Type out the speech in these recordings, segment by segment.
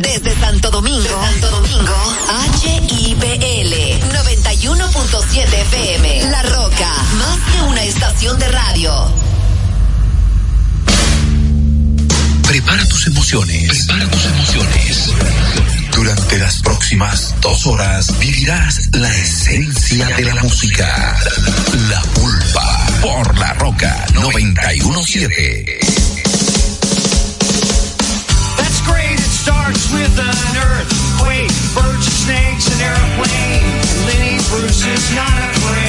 Desde Santo Domingo, Santo Domingo, HIPL 91.7 FM. La Roca, más que una estación de radio. Prepara tus emociones. Prepara tus emociones. Durante las próximas dos horas vivirás la esencia de la música. La pulpa por la roca 917. Starts with an earthquake, birds and snakes, an airplane. Lenny Bruce is not afraid.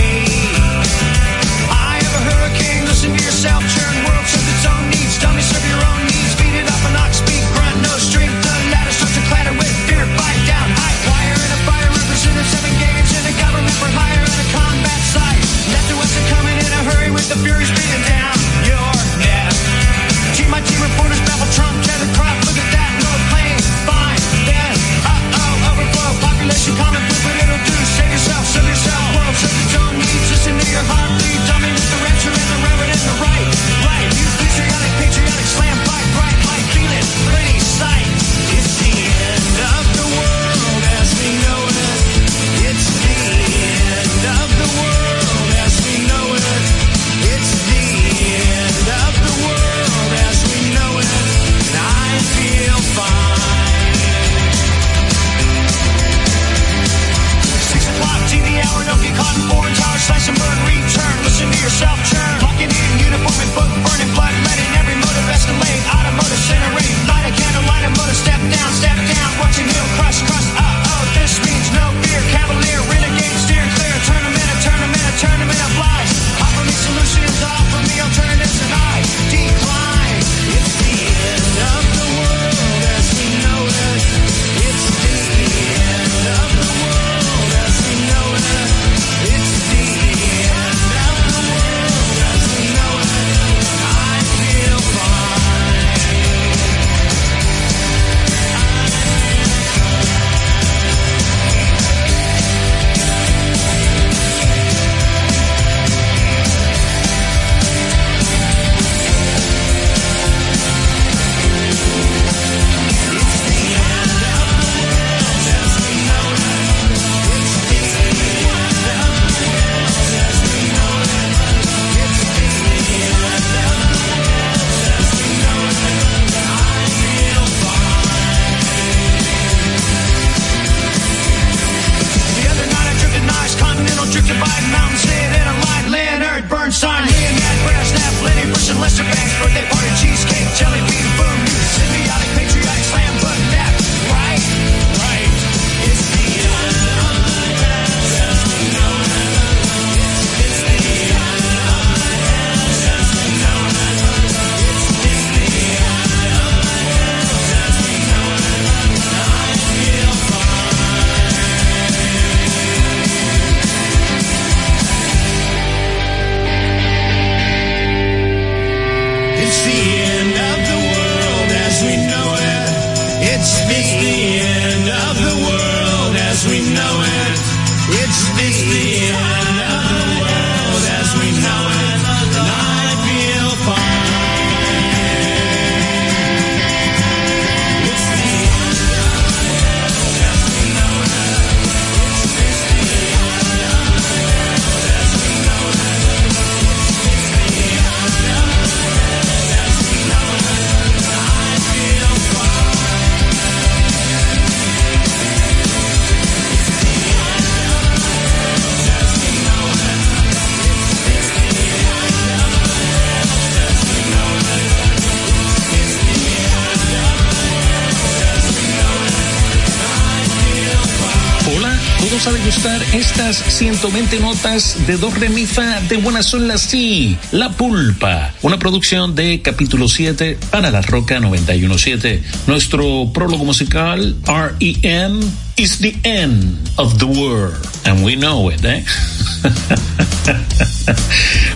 120 notas de do re mi fa de buena son la si, La Pulpa, una producción de capítulo 7 para la Roca 917. Nuestro prólogo musical REM is the end of the world and we know it, eh?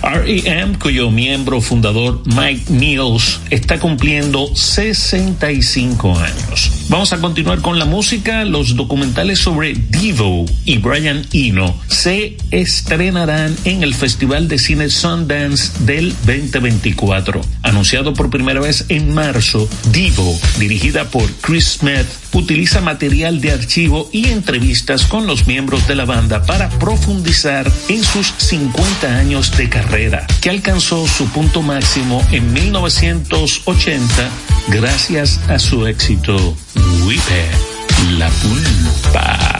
REM, cuyo miembro fundador Mike Mills está cumpliendo 65 años. Vamos a continuar con la música. Los documentales sobre Divo y Brian Eno se estrenarán en el Festival de Cine Sundance del 2024. Anunciado por primera vez en marzo, Divo, dirigida por Chris Smith, utiliza material de archivo y entrevistas con los miembros de la banda para profundizar en sus 50 años de carrera, que alcanzó su punto máximo en 1980 gracias a su éxito Wipe La Pulpa.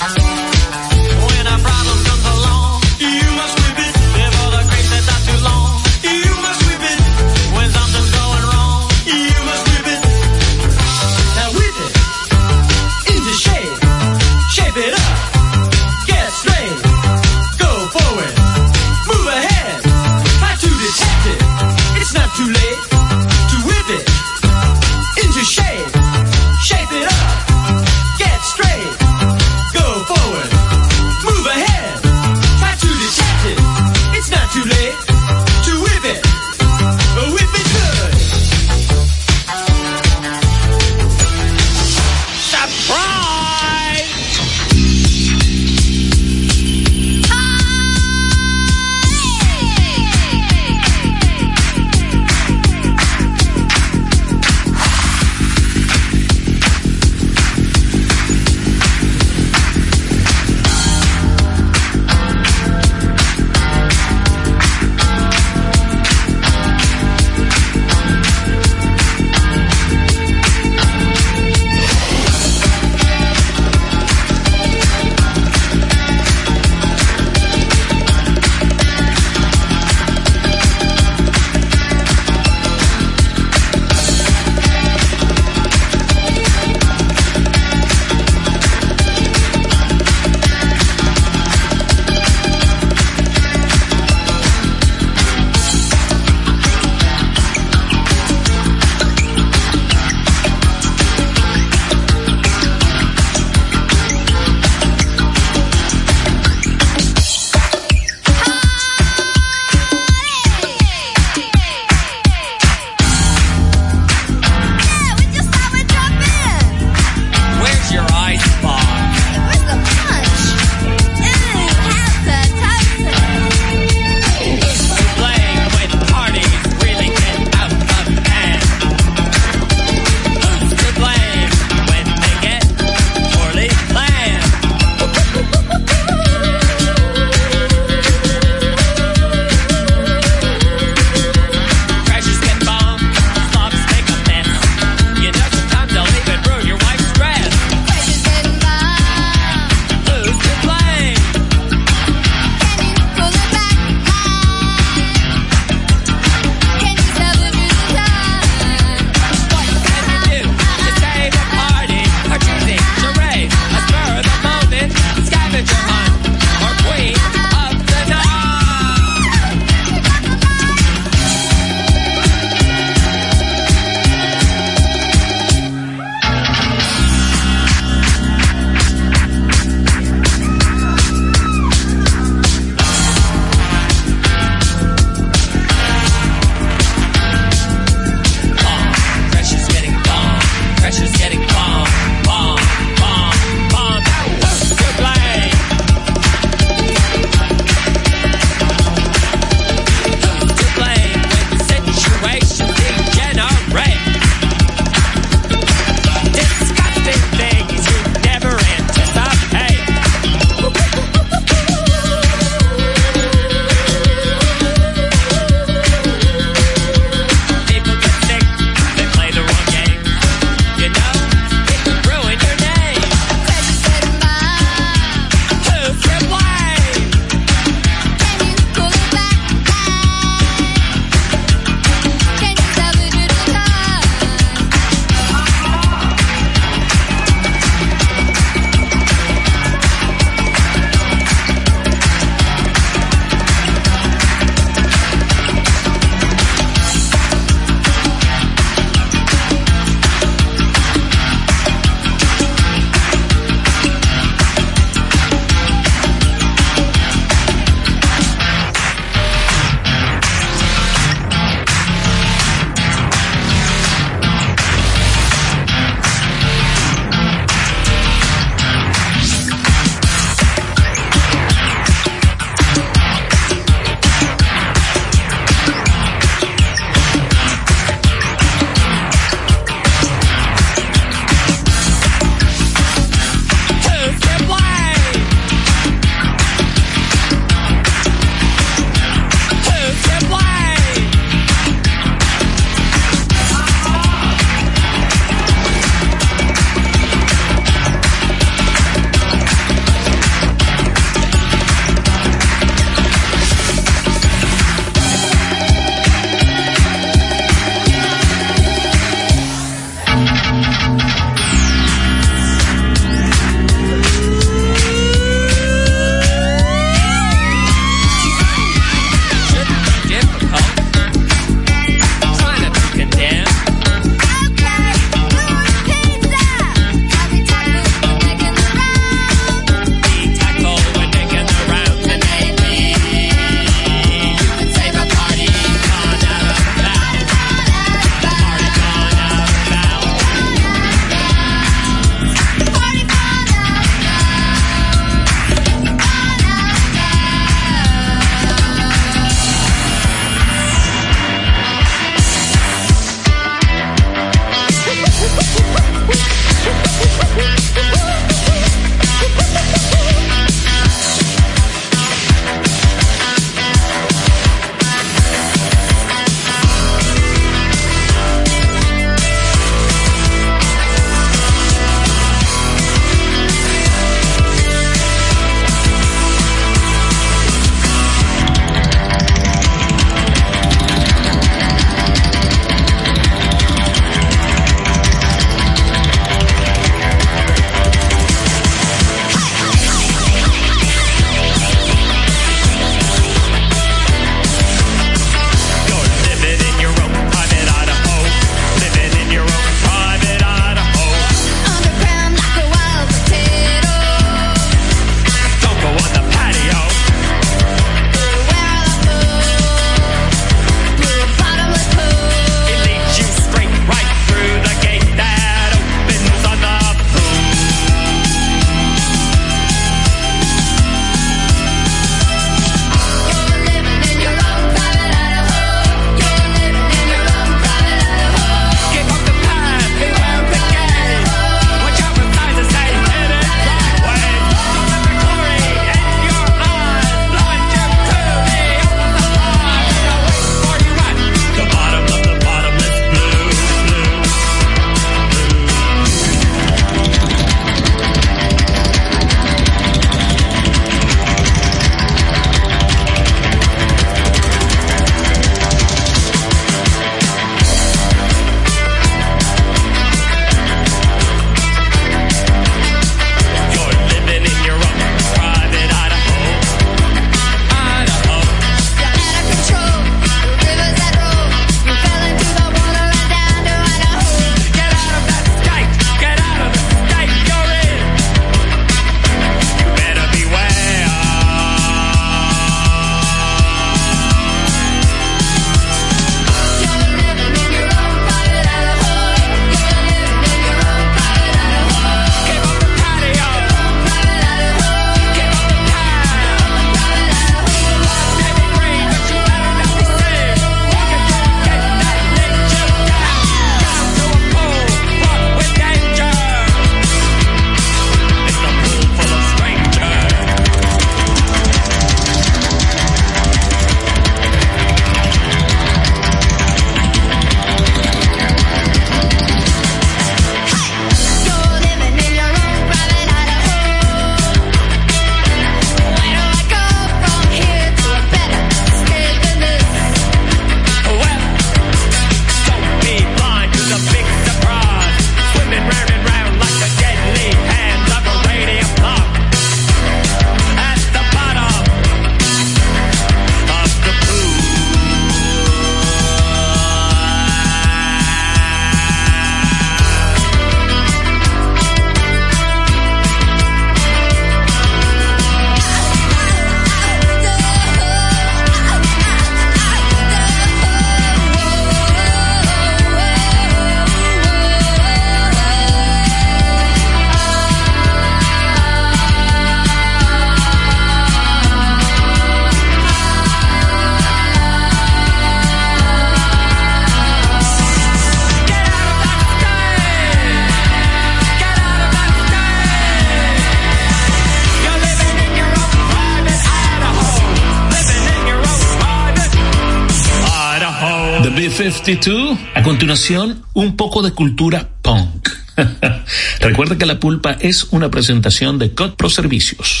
B52. A continuación, un poco de cultura punk. Recuerda que la pulpa es una presentación de COPRO Servicios.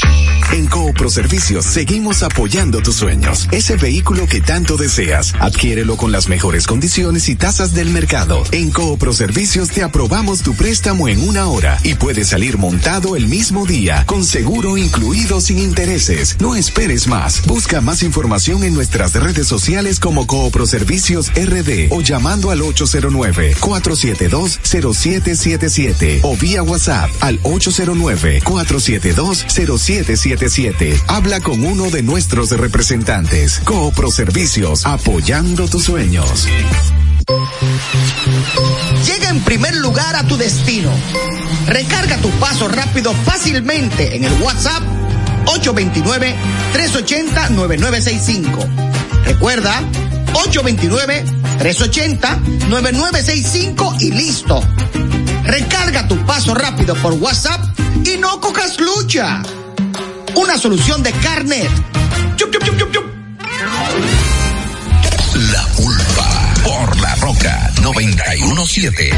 En COPRO Servicios seguimos apoyando tus sueños. Ese vehículo que tanto deseas, adquiérelo con las mejores condiciones y tasas del mercado. En COPRO Servicios te aprobamos tu préstamo en una hora y puedes salir montado el mismo día, con seguro incluido sin intereses. No esperes más. Busca más información en nuestras redes sociales como COPRO Servicios RD o llamando al 809 472 0777 o vía WhatsApp al 809-472-0777. Habla con uno de nuestros representantes. Coopro Servicios, apoyando tus sueños. Llega en primer lugar a tu destino. Recarga tu paso rápido fácilmente en el WhatsApp 829-380-9965. Recuerda, 829-380-9965 y listo Recarga tu paso rápido por WhatsApp y no cojas lucha. Una solución de carnet. la pulpa por la roca 917.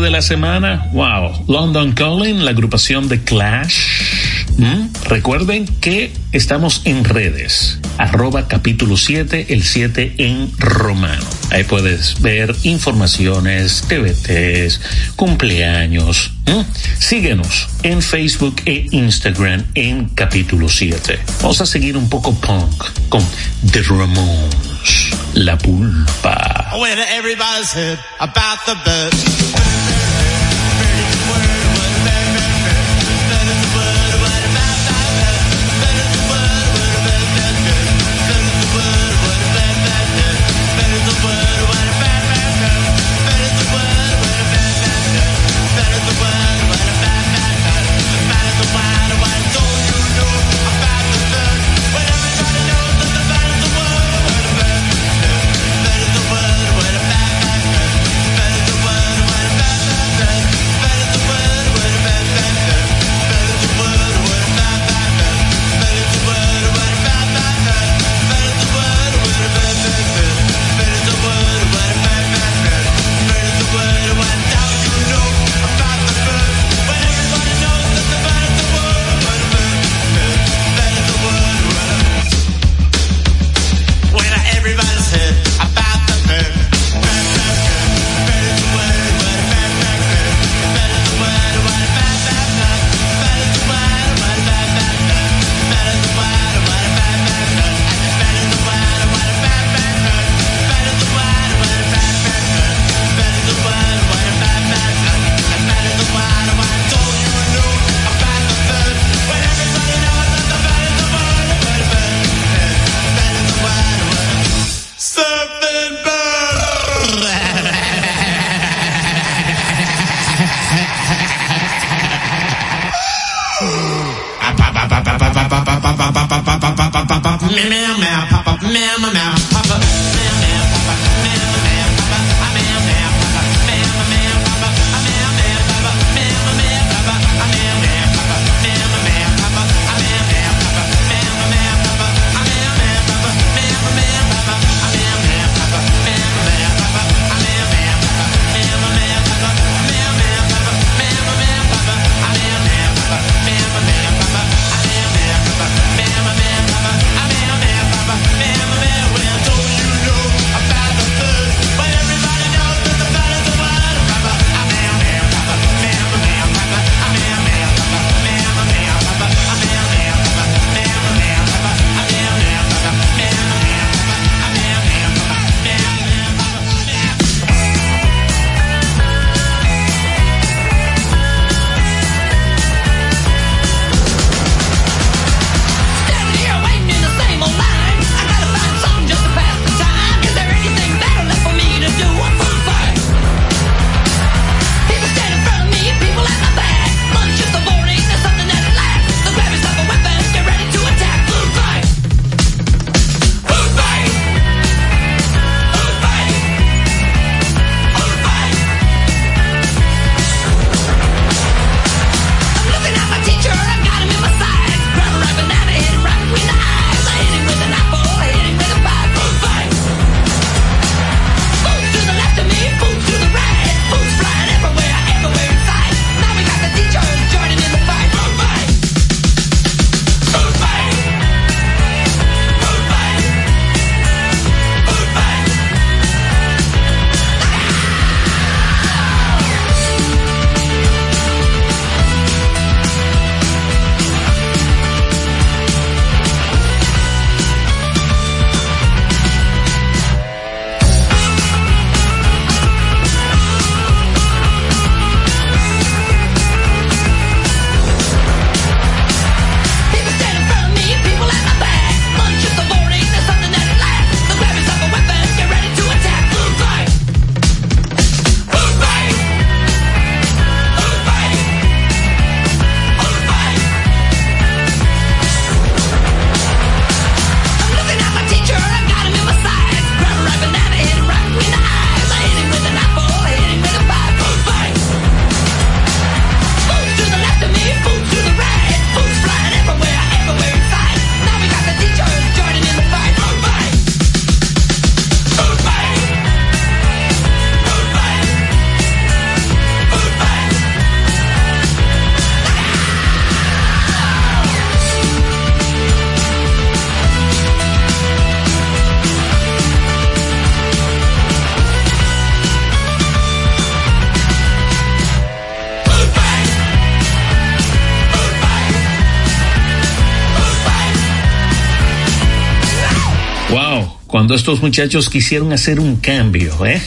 De la semana, wow, London Calling, la agrupación de Clash. ¿Mm? Recuerden que estamos en redes, arroba capítulo 7, el 7 en romano. Ahí puedes ver informaciones, TVTs, cumpleaños. ¿Mm? Síguenos en Facebook e Instagram en capítulo 7. Vamos a seguir un poco punk con The Ramones. La Pulpa. When cuando estos muchachos quisieron hacer un cambio, ¿eh?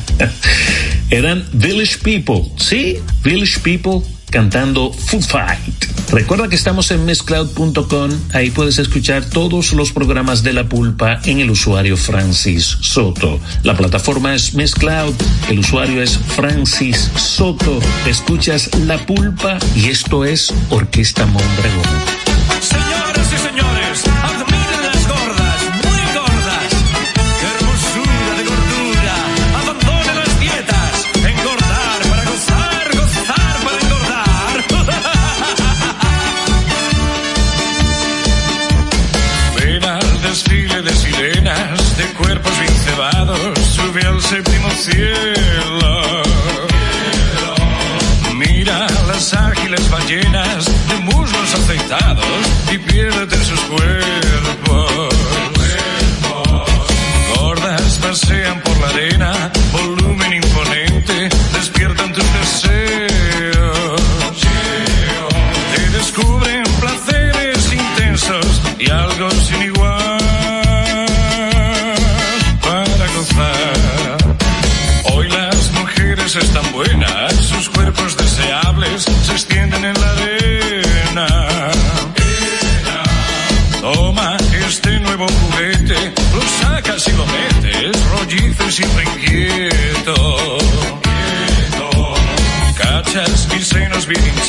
Eran Village People, ¿sí? Village People cantando Food Fight. Recuerda que estamos en mezcloud.com, ahí puedes escuchar todos los programas de La Pulpa en el usuario Francis Soto. La plataforma es Mezcloud, el usuario es Francis Soto. Escuchas La Pulpa y esto es Orquesta Mondragón. cielo. Mira las ágiles ballenas de muslos aceitados y piérdete en sus cuerpos.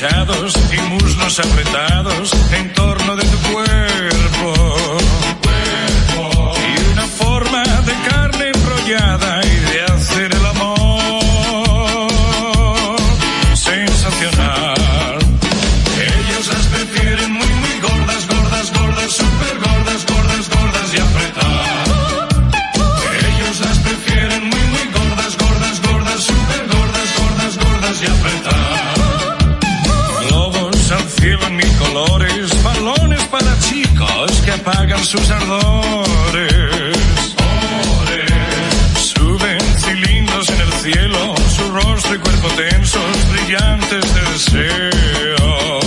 hinchados y muslos apretados en torno de tu cuerpo. sus ardores. Suben cilindros en el cielo, su rostro y cuerpo tensos, brillantes de deseo.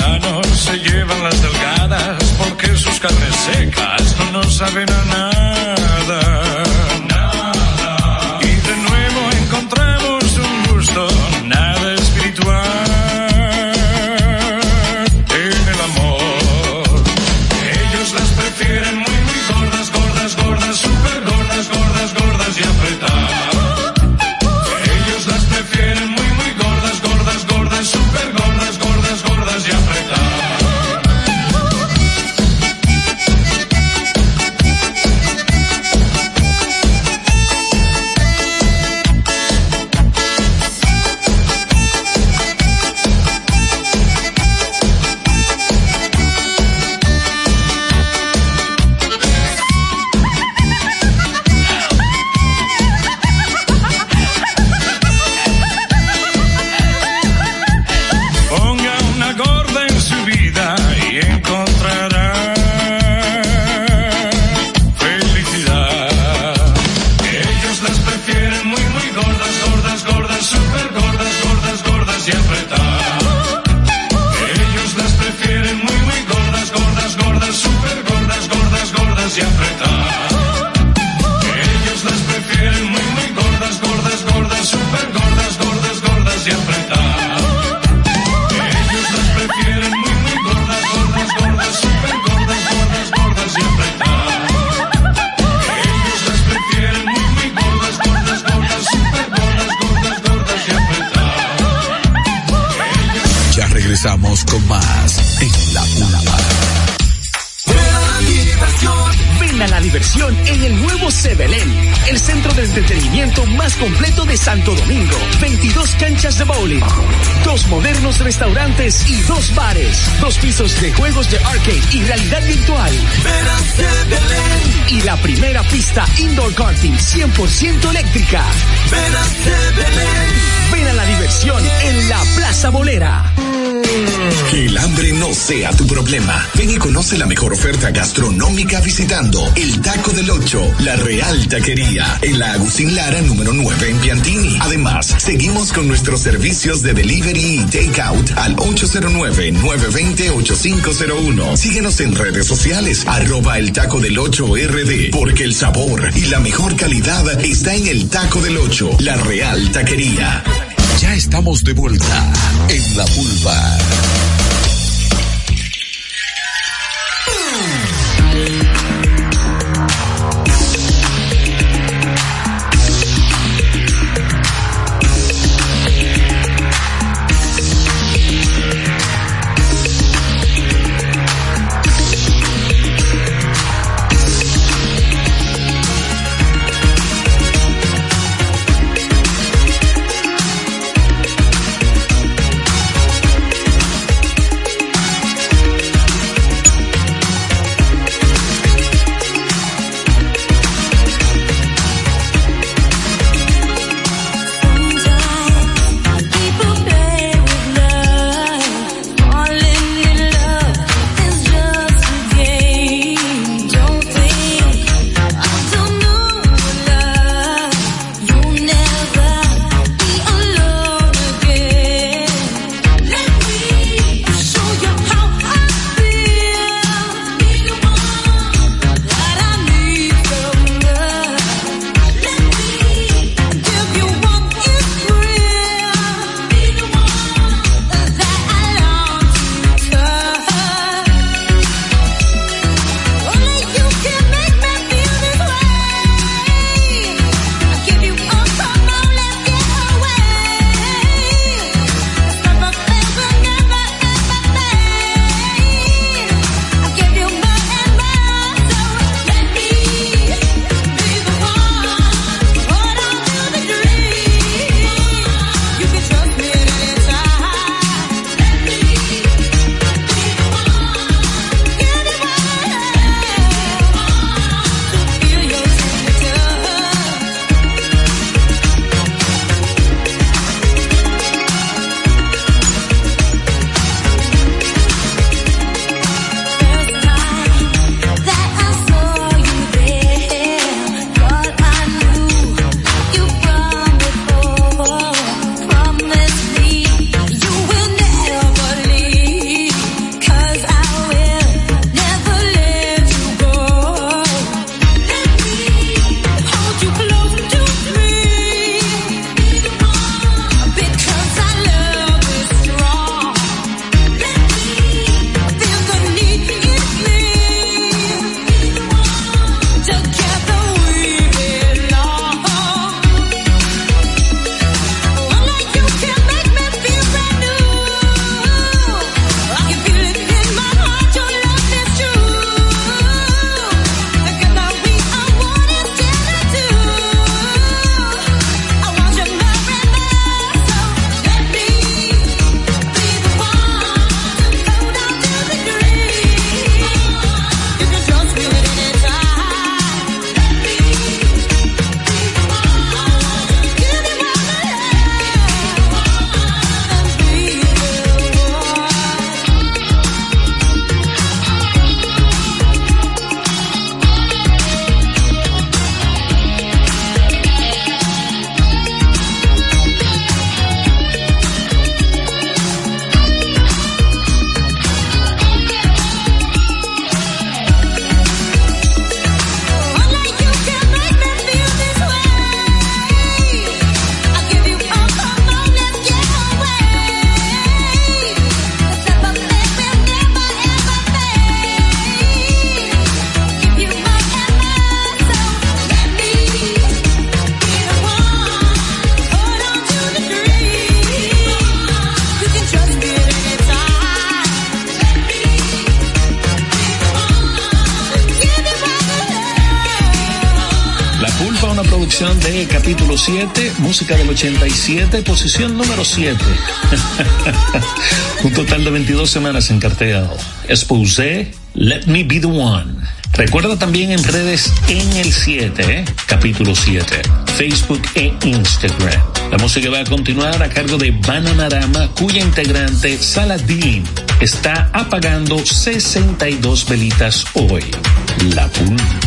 Ya no se llevan las delgadas porque sus carnes secas no nos saben la Real Taquería, en la Agustín Lara número 9 en Piantini. Además, seguimos con nuestros servicios de delivery y takeout al 809-920-8501. Síguenos en redes sociales, arroba el taco del 8 RD, porque el sabor y la mejor calidad está en el Taco del Ocho, la Real Taquería. Ya estamos de vuelta en la pulpa. Música del 87, posición número 7. Un total de 22 semanas en cartel. Expose, Let Me Be the One. Recuerda también en redes en el 7, ¿eh? capítulo 7, Facebook e Instagram. La música va a continuar a cargo de Bananarama, cuya integrante Saladin está apagando 62 velitas hoy. La pulpa.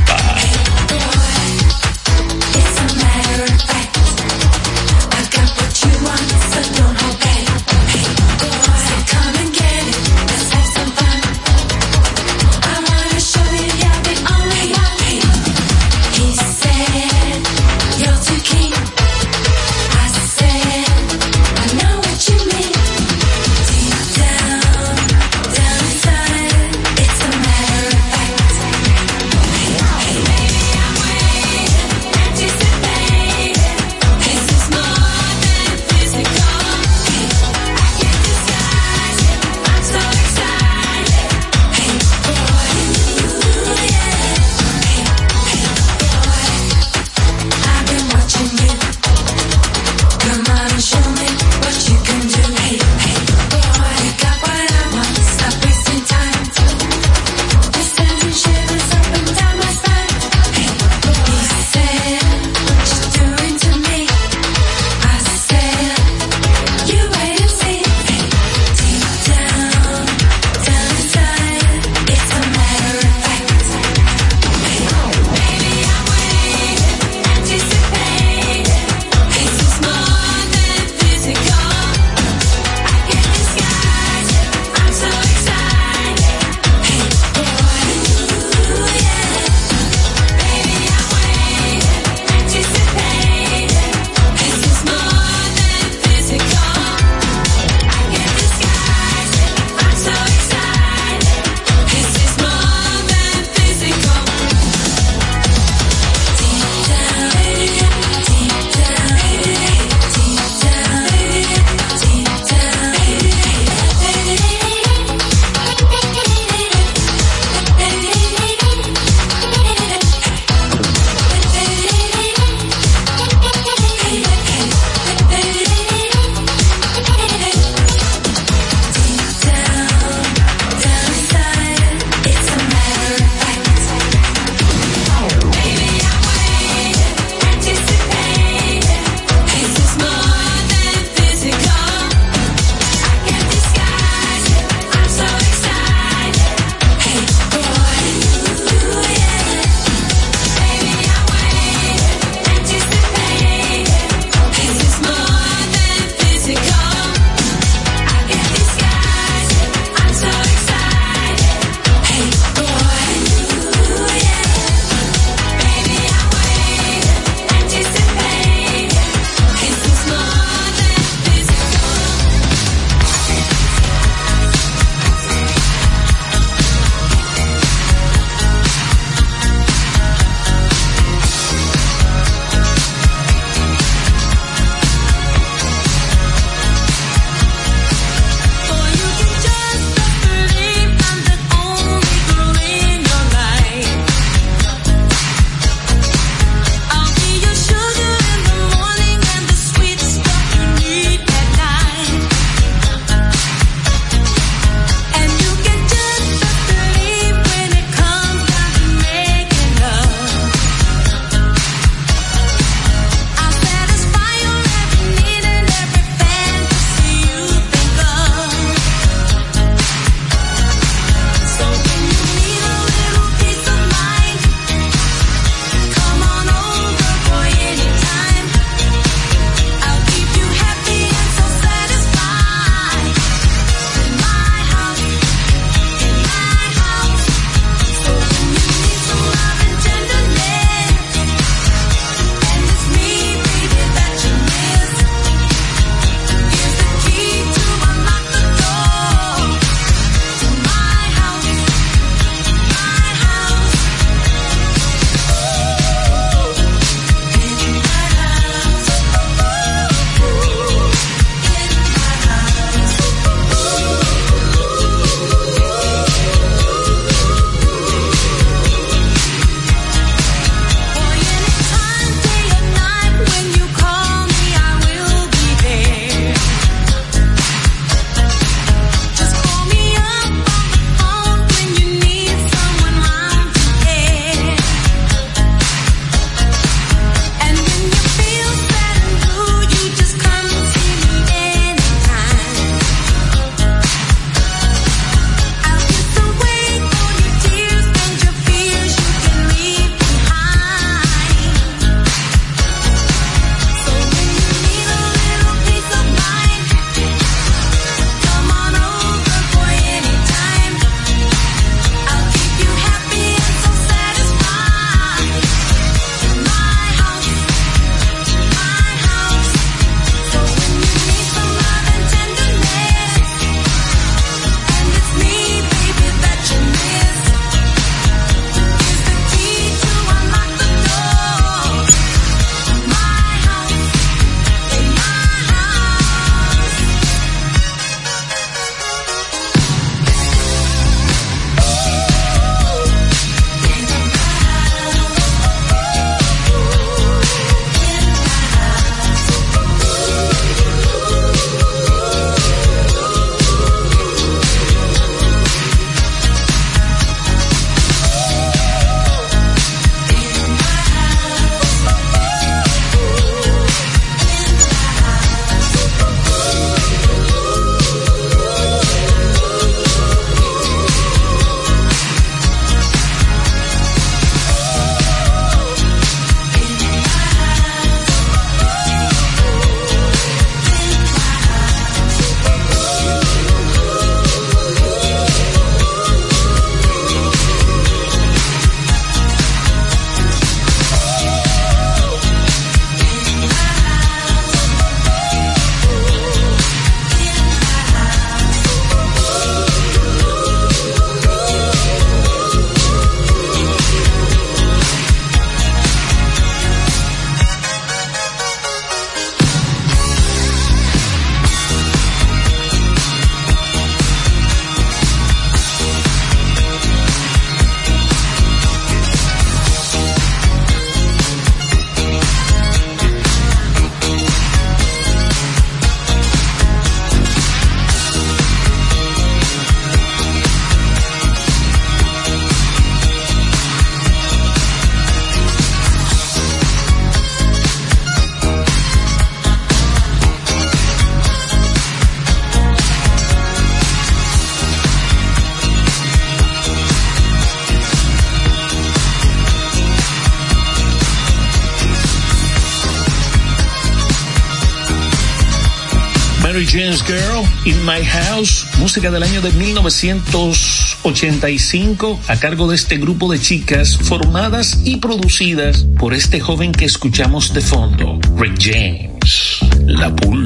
My House, música del año de 1985 a cargo de este grupo de chicas formadas y producidas por este joven que escuchamos de fondo, Rick James, La Pulpa.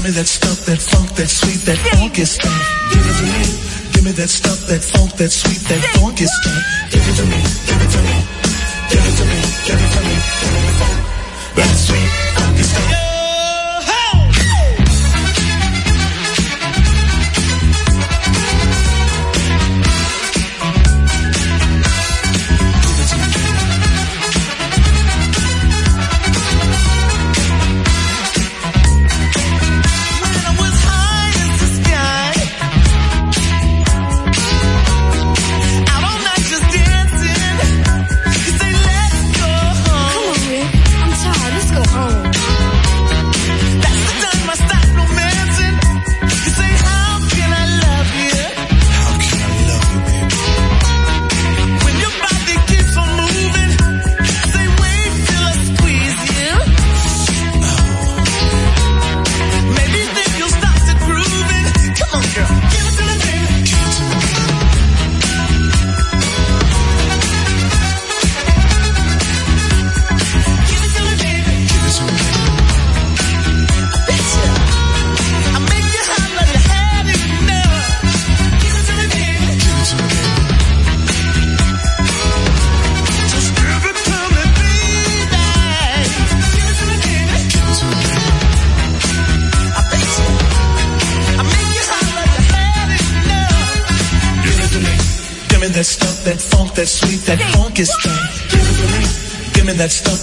Give me that stuff, that funk, that sweet, that funky stuff. Give it to me. Give me that stuff, that funk, that sweet, that funky stuff. Give it to me. Give it to me. Give it to me. Give it to me. Give me the funk, that sweet, funky stuff.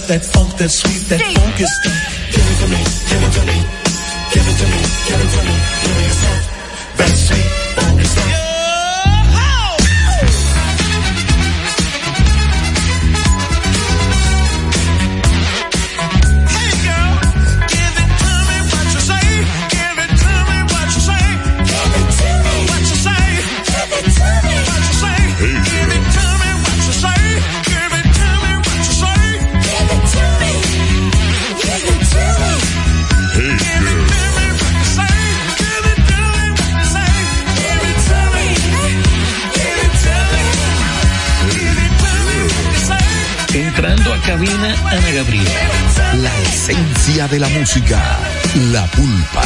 that funk, that sweet, that funk is deep. Música. La pulpa.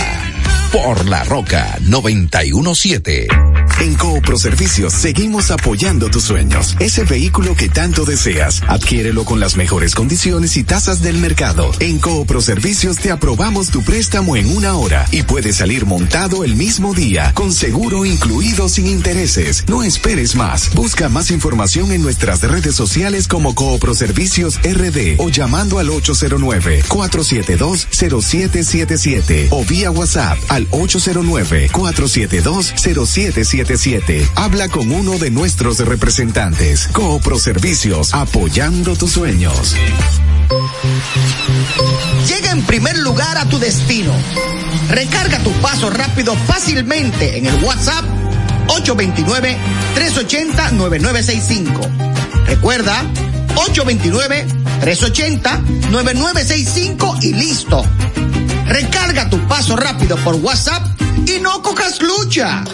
Por la roca 917. En Coopro Servicios seguimos apoyando tus sueños. Ese vehículo que tanto deseas, adquiérelo con las mejores condiciones y tasas del mercado. En Coopro Servicios te aprobamos tu préstamo en una hora y puedes salir montado el mismo día, con seguro incluido sin intereses. No esperes más. Busca más información en nuestras redes sociales como Coopro Servicios RD o llamando al 809-472-0777 o vía WhatsApp al 809-472-0777. Habla con uno de nuestros representantes. Coopro Servicios, apoyando tus sueños. Llega en primer lugar a tu destino. Recarga tu paso rápido fácilmente en el WhatsApp 829-380-9965. Recuerda 829-380-9965 y listo. Recarga tu paso rápido por WhatsApp y no cojas lucha.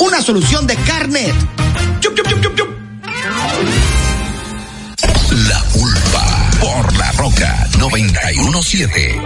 Una solución de carnet. Chup, chup, chup. La pulpa por la roca 917.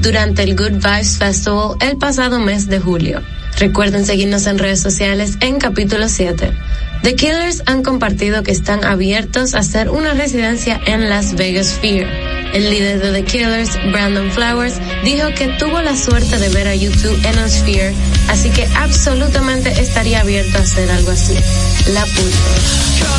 Durante el Good Vibes Festival el pasado mes de julio. Recuerden seguirnos en redes sociales en capítulo 7. The Killers han compartido que están abiertos a hacer una residencia en Las Vegas Sphere. El líder de The Killers, Brandon Flowers, dijo que tuvo la suerte de ver a YouTube en Sphere, así que absolutamente estaría abierto a hacer algo así. La pulpa.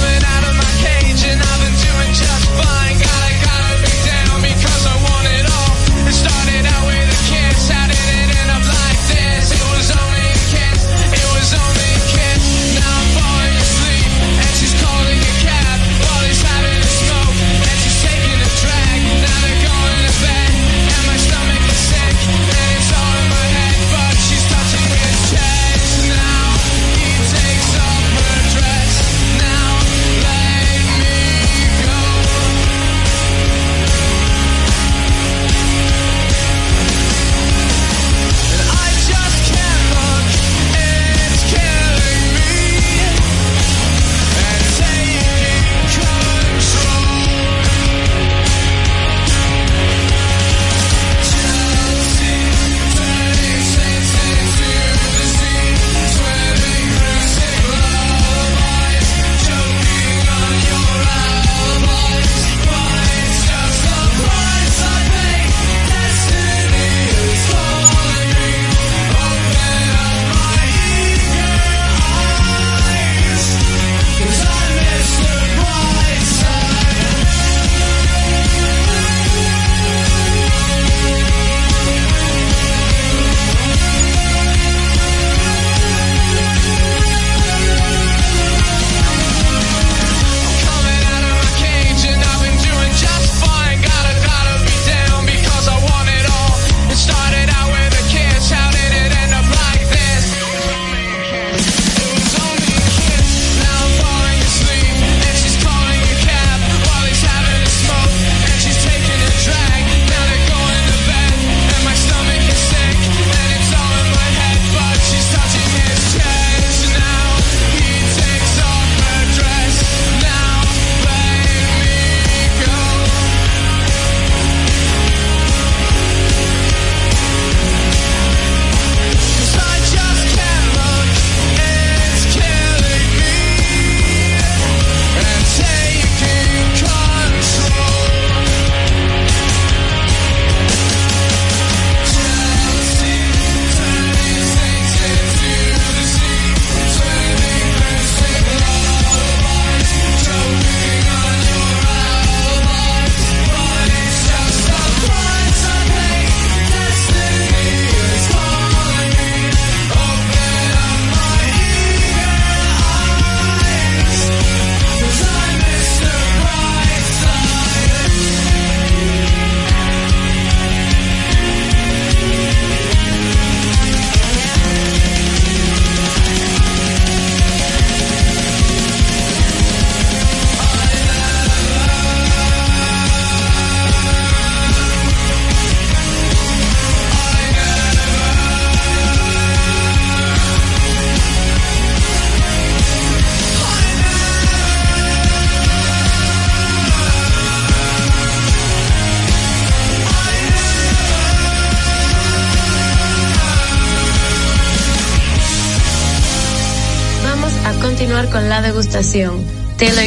estación. Taylor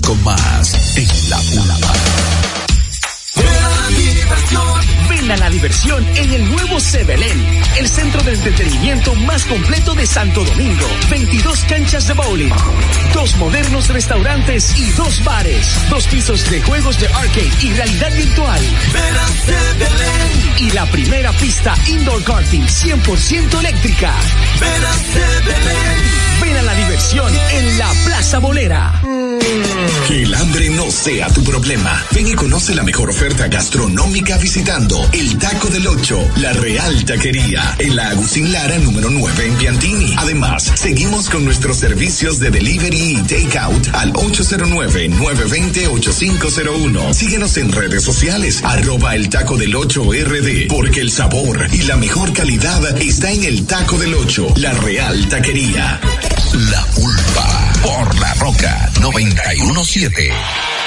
con Altaquería, en la Agustín Lara número 9 en Piantini. Además, seguimos con nuestros servicios de delivery y takeout al 809-920-8501. Síguenos en redes sociales, arroba el taco del 8RD, porque el sabor y la mejor calidad está en el taco del 8, la Real Taquería. La culpa por la roca 917.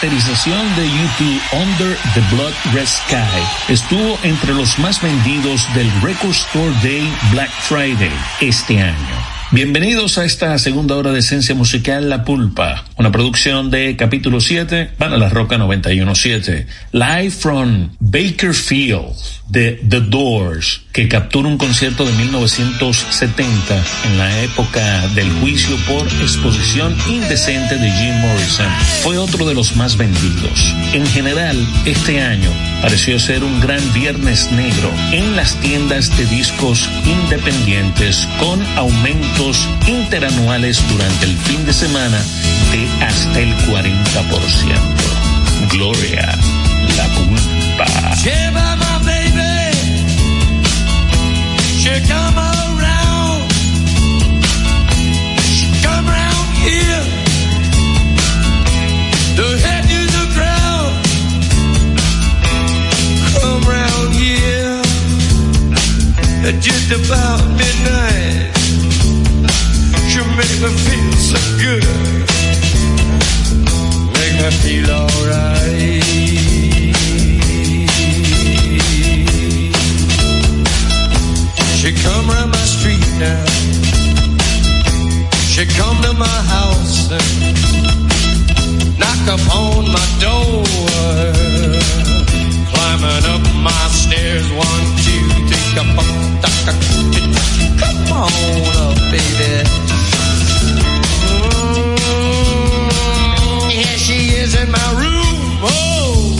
Remasterización de YouTube Under the Blood Red Sky. Estuvo entre los más vendidos del Record Store Day Black Friday este año. Bienvenidos a esta segunda hora de Esencia Musical La Pulpa, una producción de capítulo 7, Van la Roca 917, live from Bakerfield The Doors, que captura un concierto de 1970 en la época del juicio por exposición indecente de Jim Morrison. Fue otro de los más vendidos. En general, este año pareció ser un gran viernes negro en las tiendas de discos independientes con aumentos interanuales durante el fin de semana de hasta el 40%. Gloria, la culpa. She come around, come here, the come here. At just about midnight. She make me feel so good, make me feel alright. Come round my street now. She come to my house and knock upon my door. Climbing up my stairs, one, two, three, come on, come on up, baby. Mm, Here she is in my room. Oh,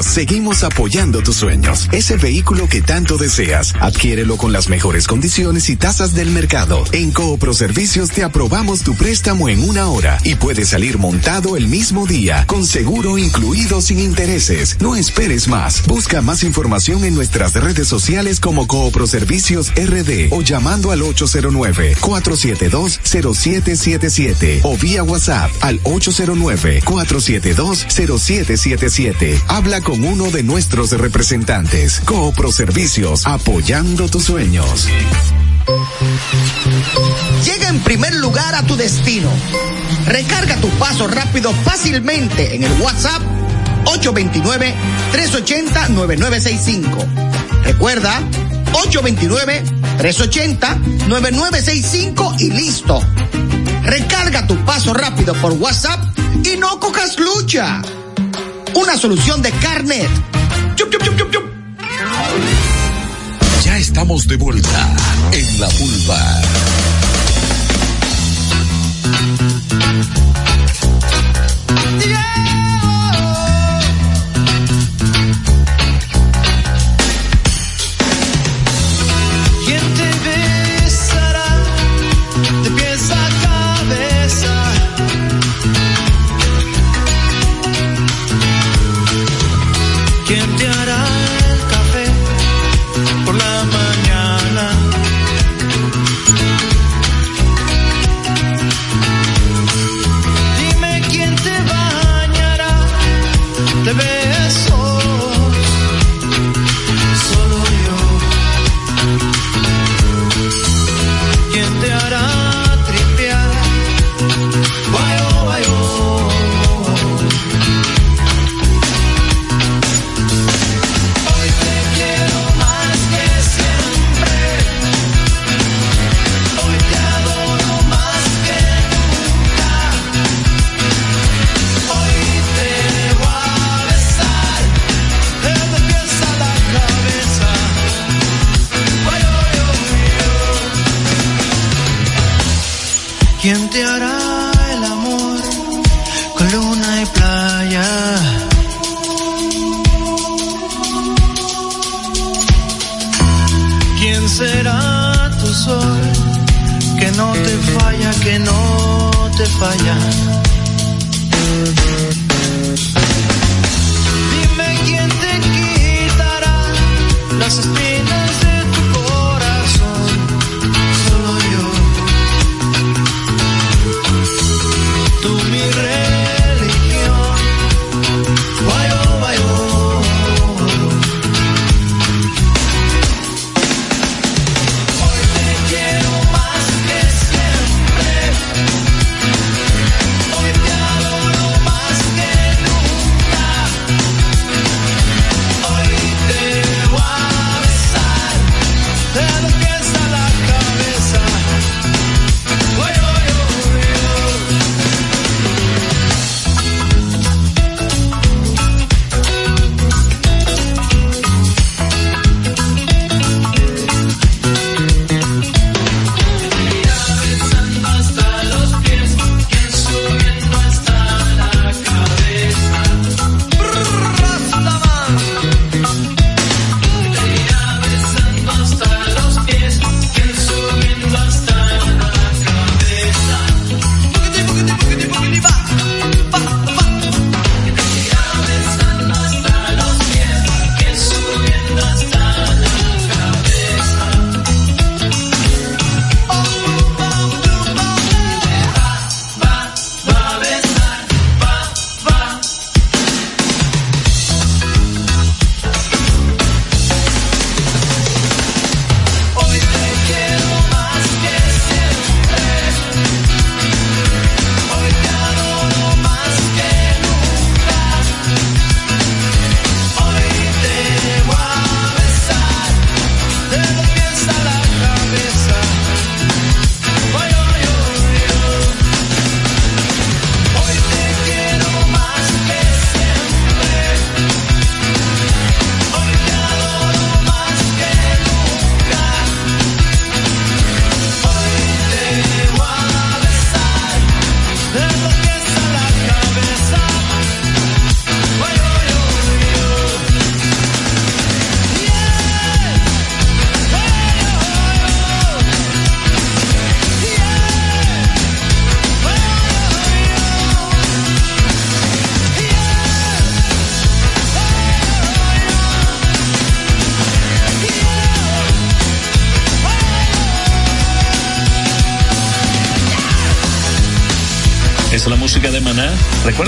Seguimos apoyando tus sueños. Ese vehículo que tanto deseas, adquiérelo con las mejores condiciones y tasas del mercado. En Coopro Servicios te aprobamos tu préstamo en una hora y puedes salir montado el mismo día, con seguro incluido sin intereses. No esperes más. Busca más información en nuestras redes sociales como Coopro Servicios RD o llamando al 809-472-0777 o vía WhatsApp al 809-472-0777. Habla con uno de nuestros representantes. Coopro Servicios, apoyando tus sueños. Llega en primer lugar a tu destino. Recarga tu paso rápido fácilmente en el WhatsApp 829-380-9965. Recuerda, 829-380-9965 y listo. Recarga tu paso rápido por WhatsApp y no cojas lucha. Una solución de Carnet. Ya estamos de vuelta en la Pulpa. Te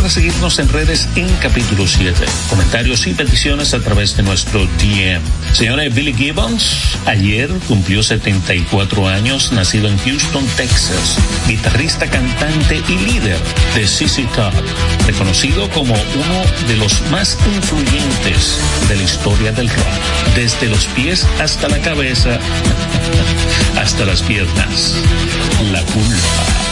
Recuerda seguirnos en redes en capítulo 7. Comentarios y peticiones a través de nuestro DM. Señores, Billy Gibbons ayer cumplió 74 años, nacido en Houston, Texas. Guitarrista, cantante y líder de CC Top. Reconocido como uno de los más influyentes de la historia del rock. Desde los pies hasta la cabeza, hasta las piernas. La culpa.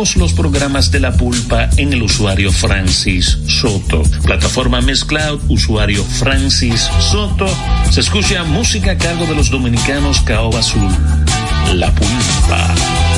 todos los programas de La Pulpa en el usuario Francis Soto. Plataforma Miss Cloud, usuario Francis Soto. Se escucha música a cargo de los dominicanos Caoba Azul. La Pulpa.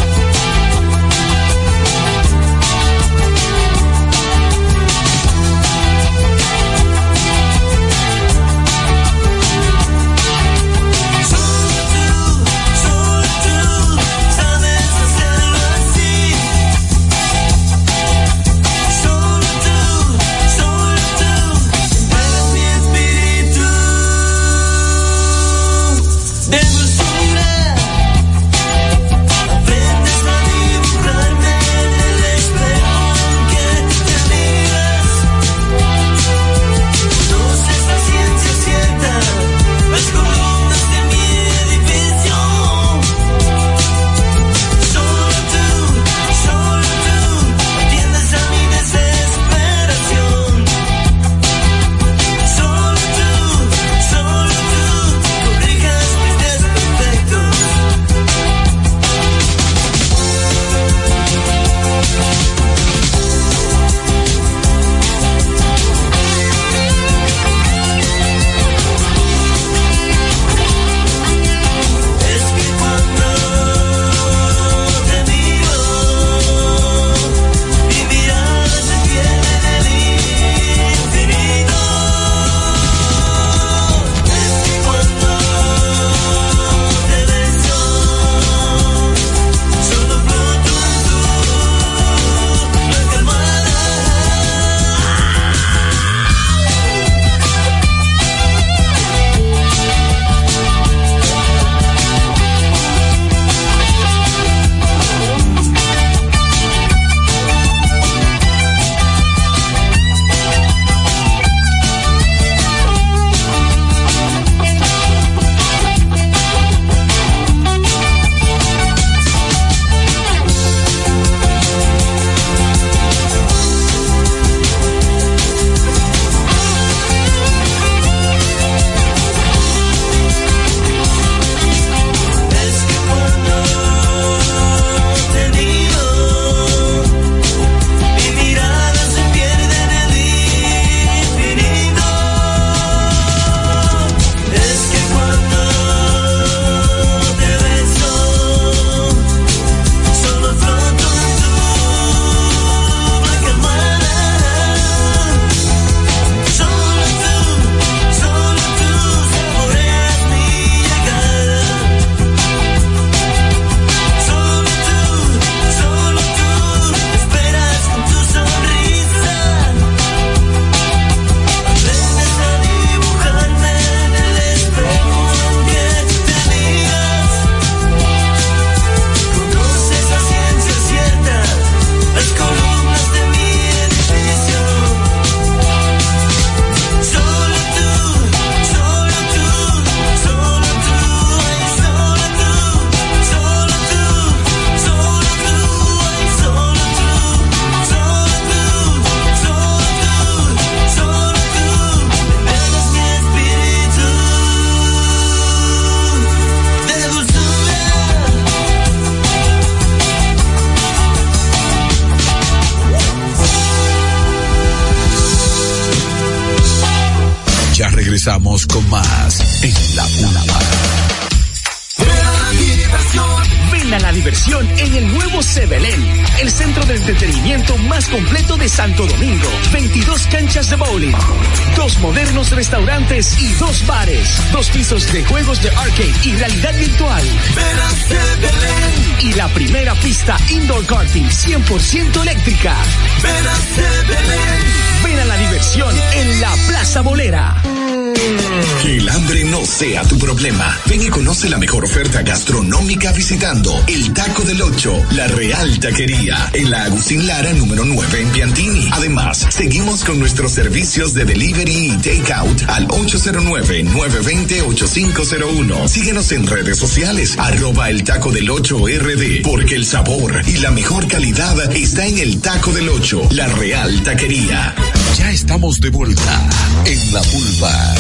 visitando el Taco del Ocho, la Real Taquería, en la Agustín Lara número 9 en Piantini. Además, seguimos con nuestros servicios de delivery y takeout al 809-920-8501. Síguenos en redes sociales, arroba el Taco del Ocho RD, porque el sabor y la mejor calidad está en el Taco del Ocho, la Real Taquería. Ya estamos de vuelta en la pulva.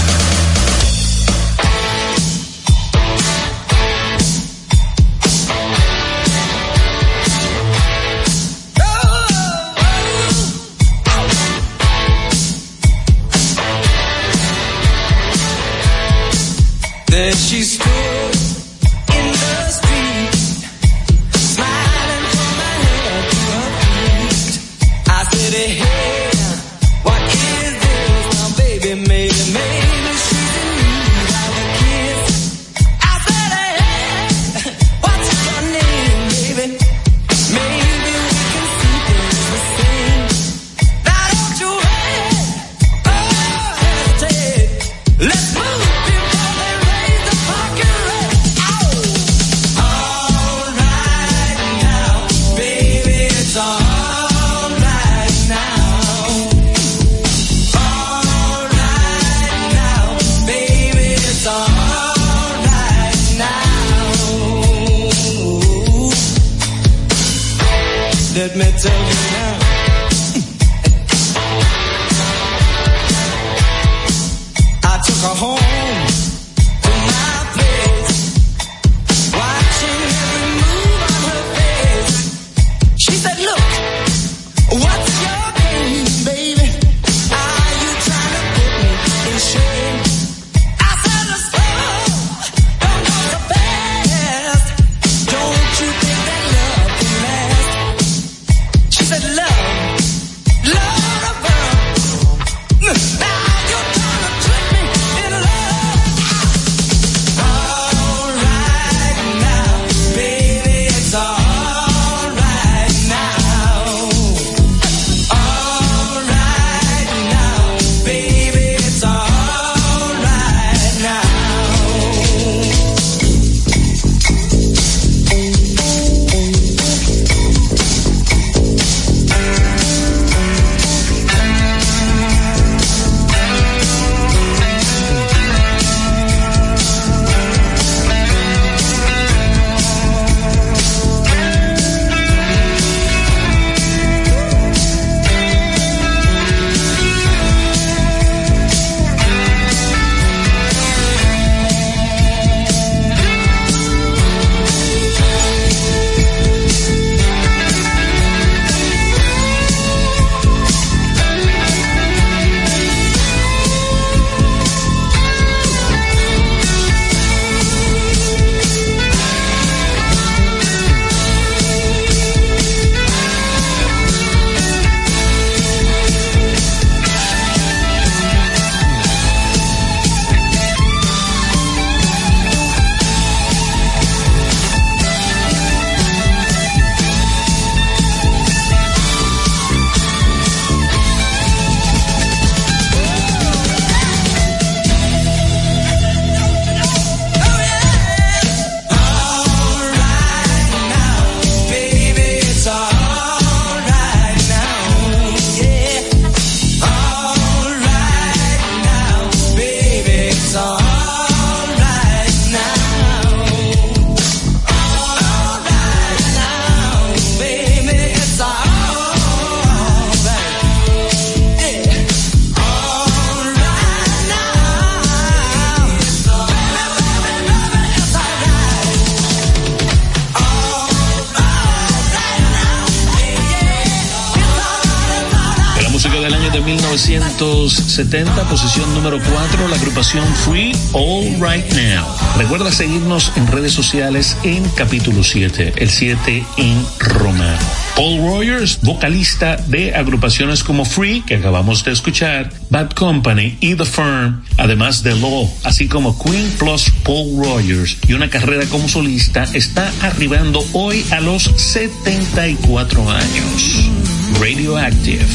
1970, posición número 4, la agrupación Free All Right Now. Recuerda seguirnos en redes sociales en capítulo 7, el 7 en Romano. Paul Rogers, vocalista de agrupaciones como Free, que acabamos de escuchar, Bad Company y The Firm, además de Law, así como Queen plus Paul Rogers y una carrera como solista, está arribando hoy a los 74 años. Radioactive,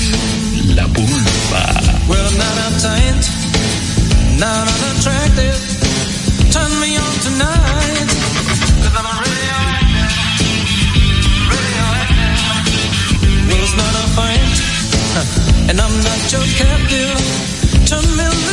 La Pulpa. Well, I'm not uptight, not unattractive. Turn me on tonight, i I'm a radioactive, radioactive. Well, it's not a fight, and I'm not your captive. Turn me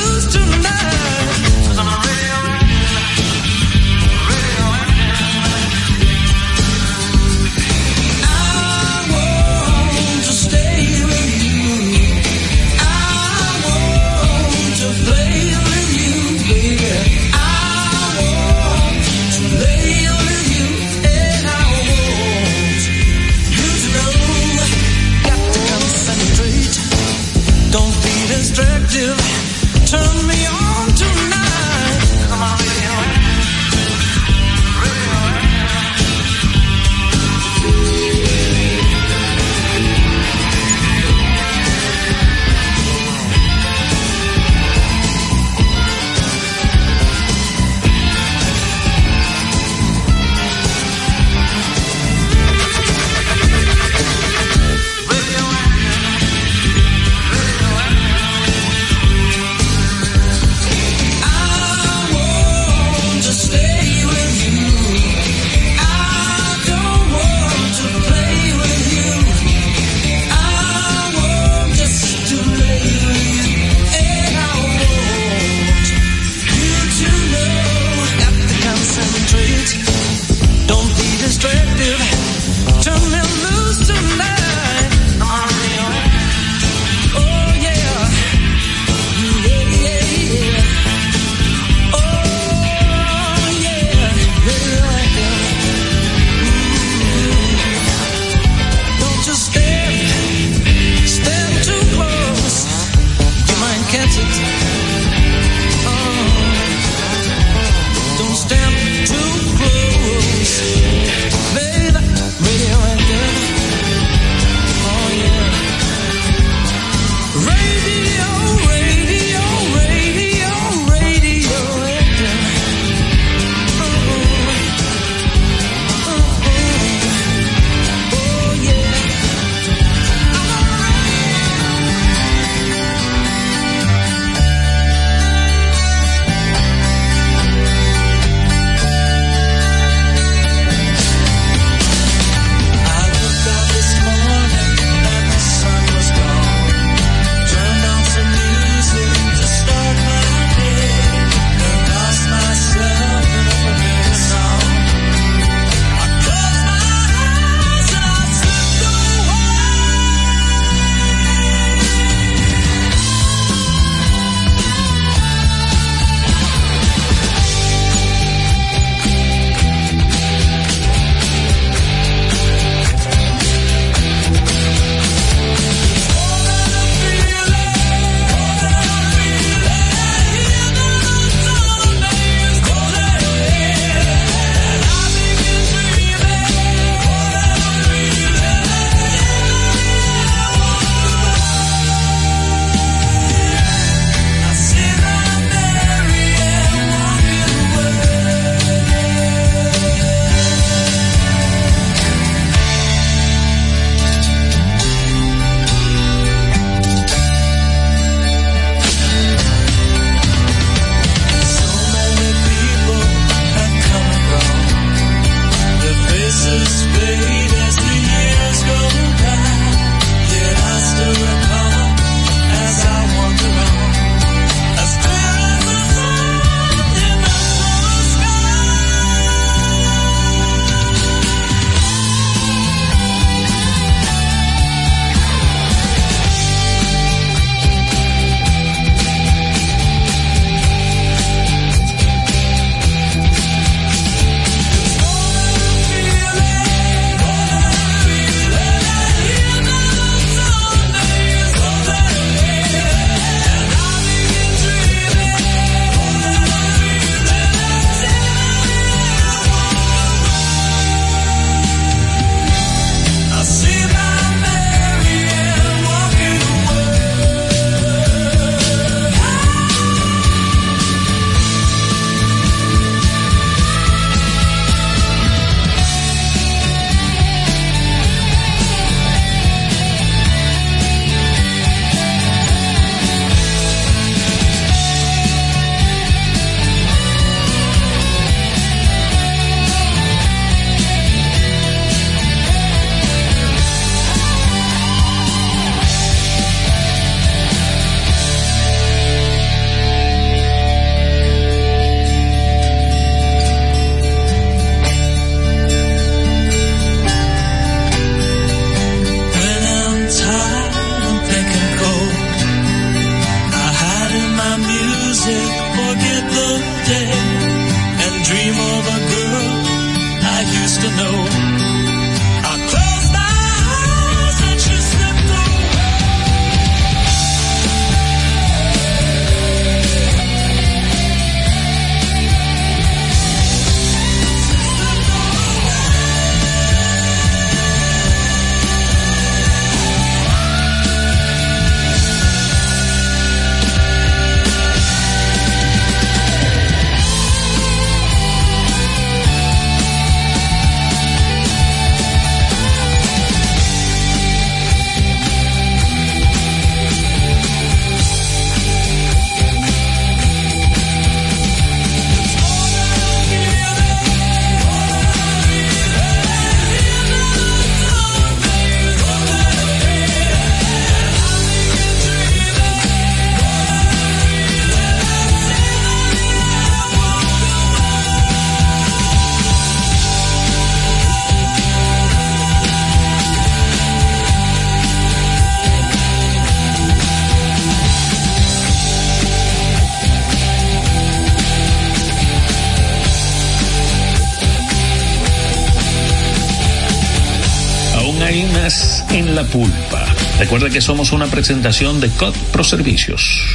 En la Pulpa. Recuerda que somos una presentación de COD Pro Servicios.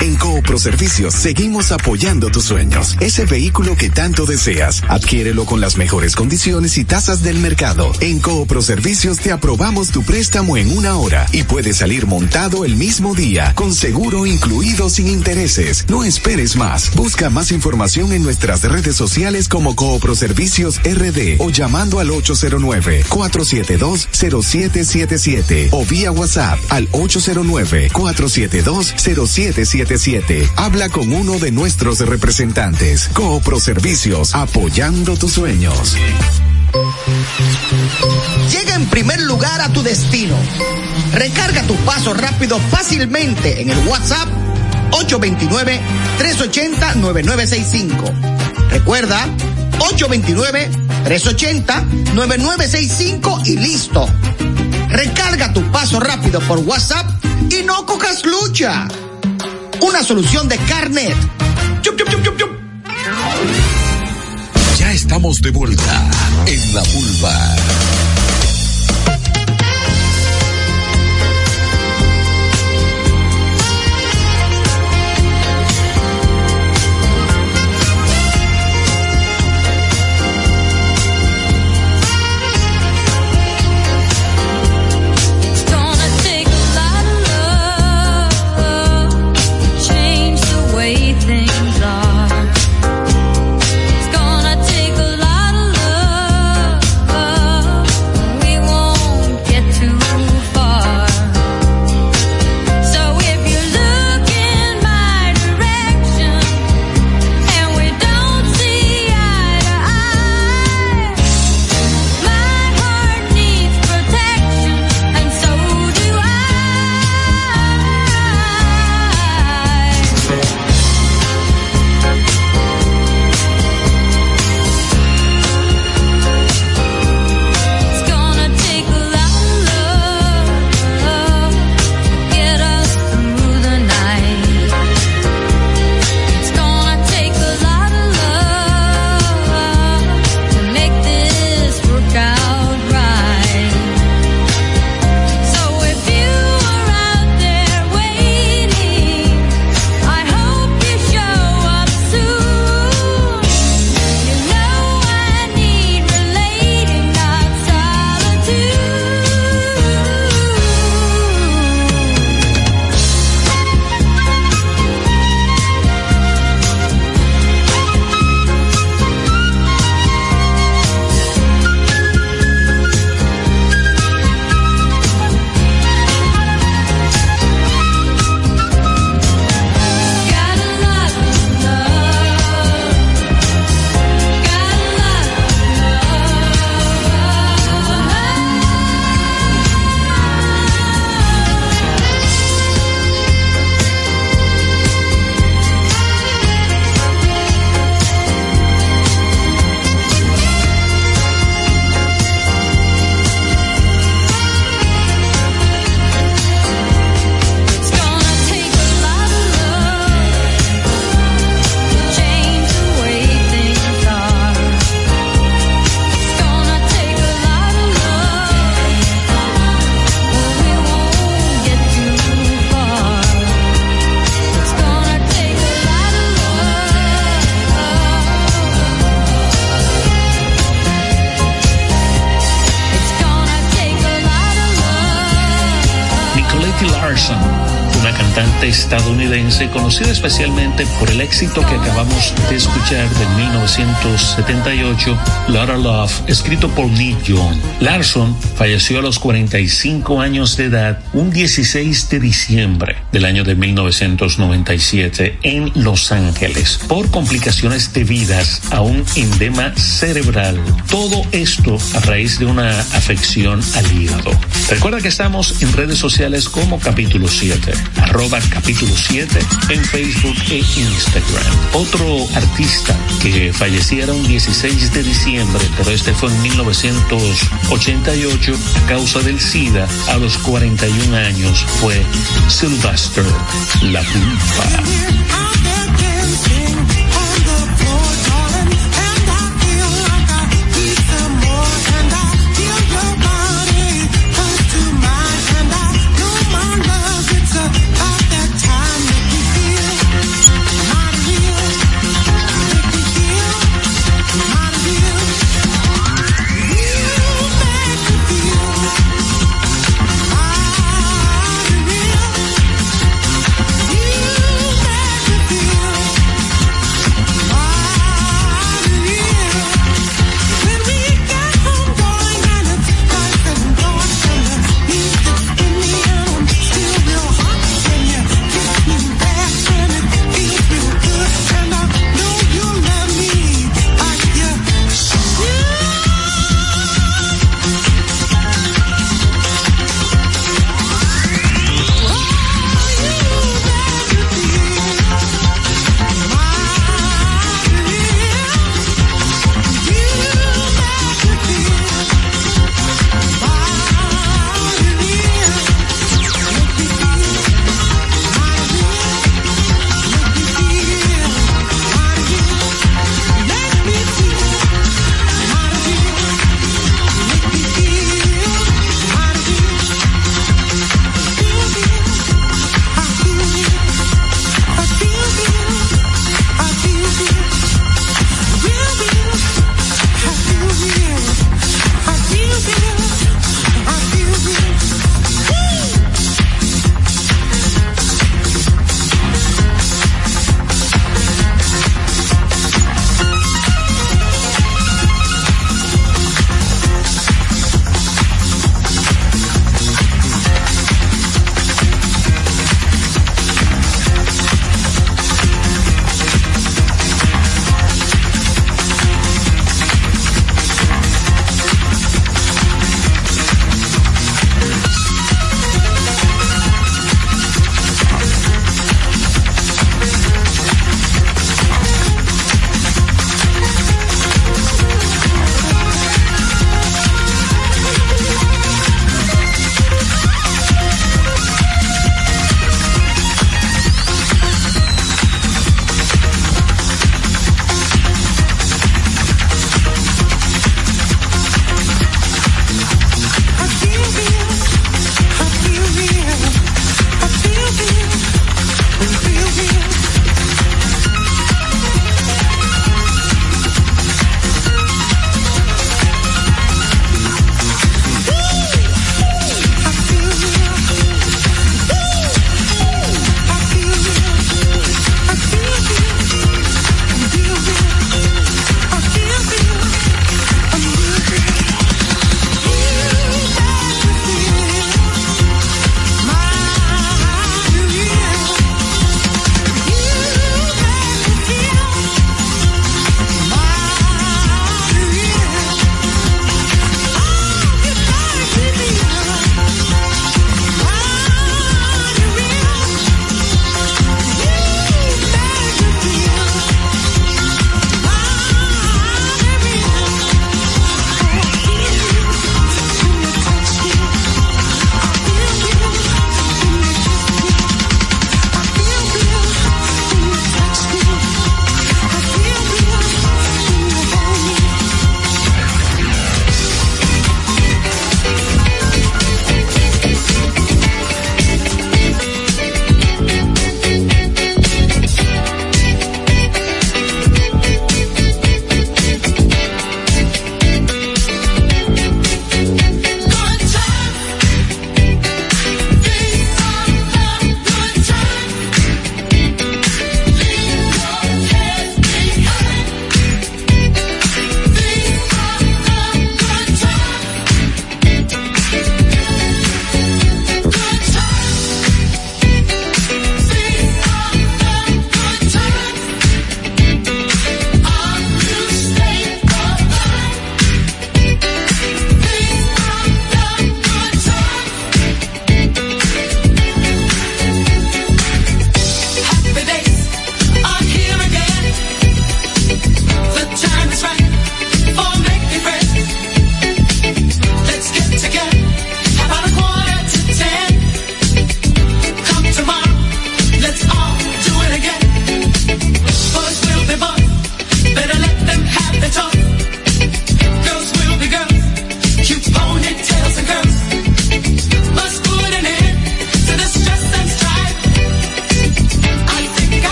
En Coopro Servicios seguimos apoyando tus sueños. Ese vehículo que tanto deseas, adquiérelo con las mejores condiciones y tasas del mercado. En Coopro Servicios te aprobamos tu préstamo en una hora y puedes salir montado el mismo día, con seguro incluido sin intereses. No esperes más. Busca más información en nuestras redes sociales como Coopro Servicios RD o llamando al 809-472-0777 o vía WhatsApp al 809-472-0777. Habla con uno de nuestros representantes. Coopro Servicios, apoyando tus sueños. Llega en primer lugar a tu destino. Recarga tu paso rápido fácilmente en el WhatsApp 829-380-9965. Recuerda, 829-380-9965 y listo. Recarga tu paso rápido por WhatsApp y no cojas lucha. Una solución de Carnet. Ya estamos de vuelta en la vulva. Nicolette Larson, una cantante estadounidense conocida especialmente por el éxito que acabamos de escuchar de 1978, Lotta Love, escrito por Nick Young. Larson falleció a los 45 años de edad un 16 de diciembre del año de 1997 en Los Ángeles por complicaciones debidas a un endema cerebral. Todo esto a raíz de una afección al hígado. Recuerda que estamos en redes sociales como capítulo 7, arroba capítulo 7 en Facebook e Instagram. Otro artista que falleciera un 16 de diciembre, pero este fue en 1988 a causa del SIDA a los 41 años fue Sylvester La Pulpa.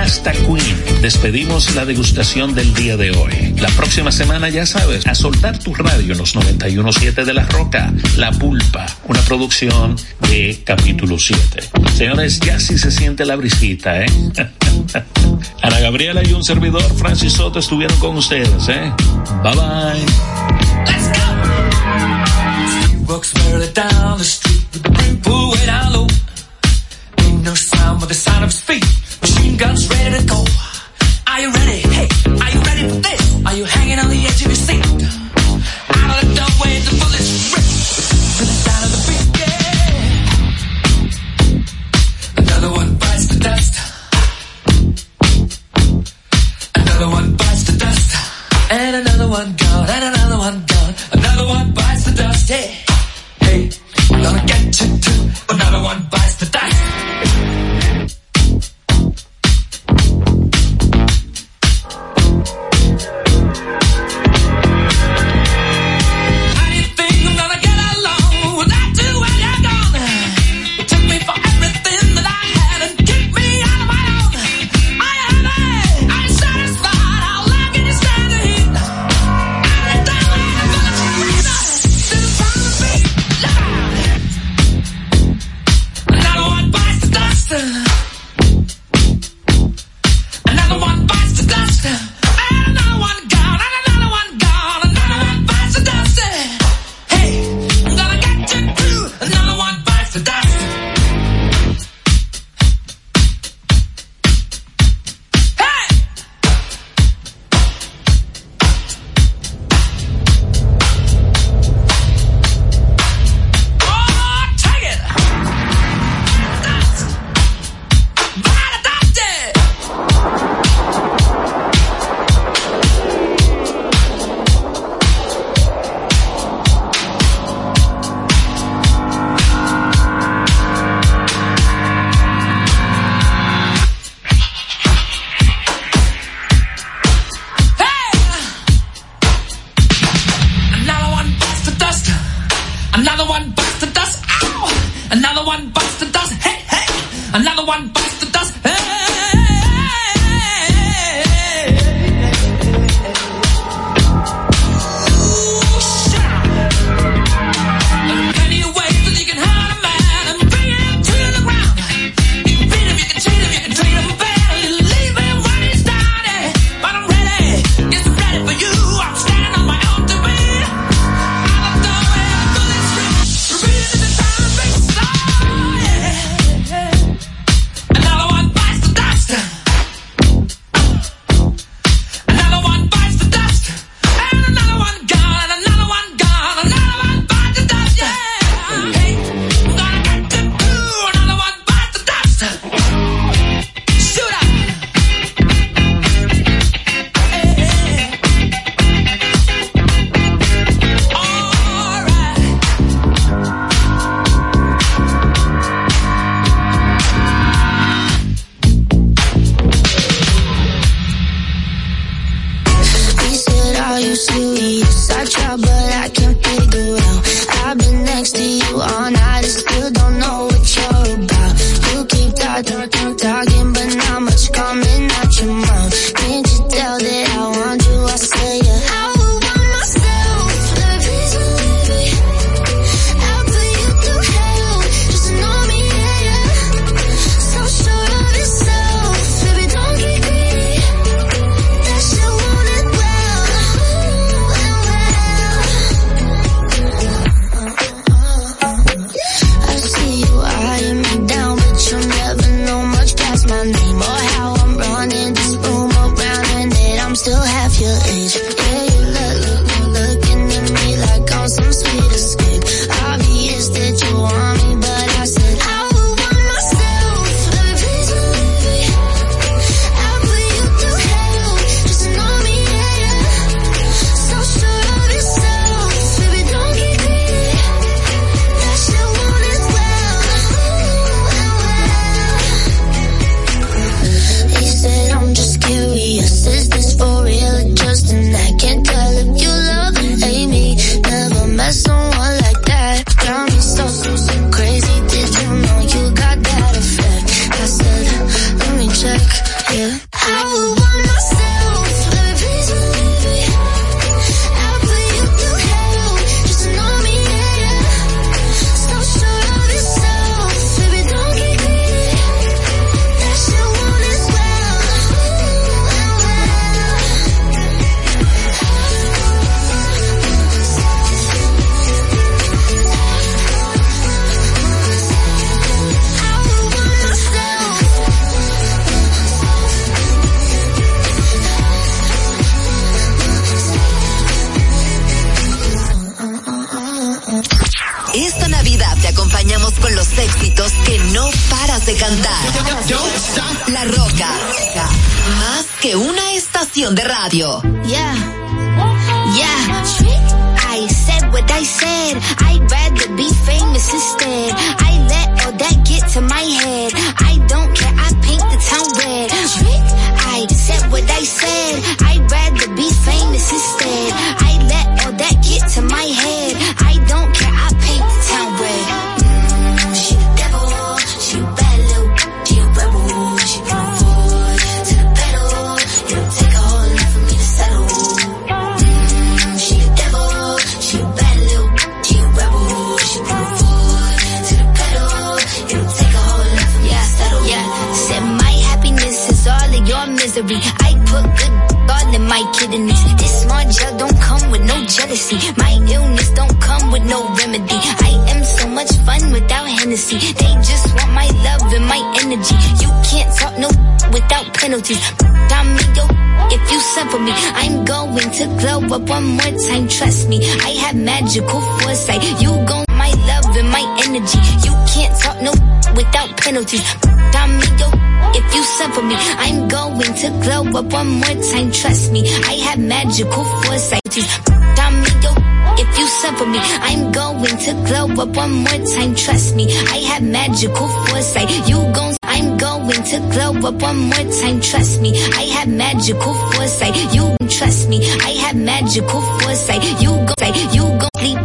Hasta Queen, despedimos la degustación del día de hoy. La próxima semana, ya sabes, a soltar tu radio en los 91.7 de La Roca, La Pulpa, una producción de capítulo 7. Señores, ya sí se siente la brisita, ¿eh? Ana Gabriela y un servidor, Francis Soto, estuvieron con ustedes, ¿eh? Bye bye. Let's go.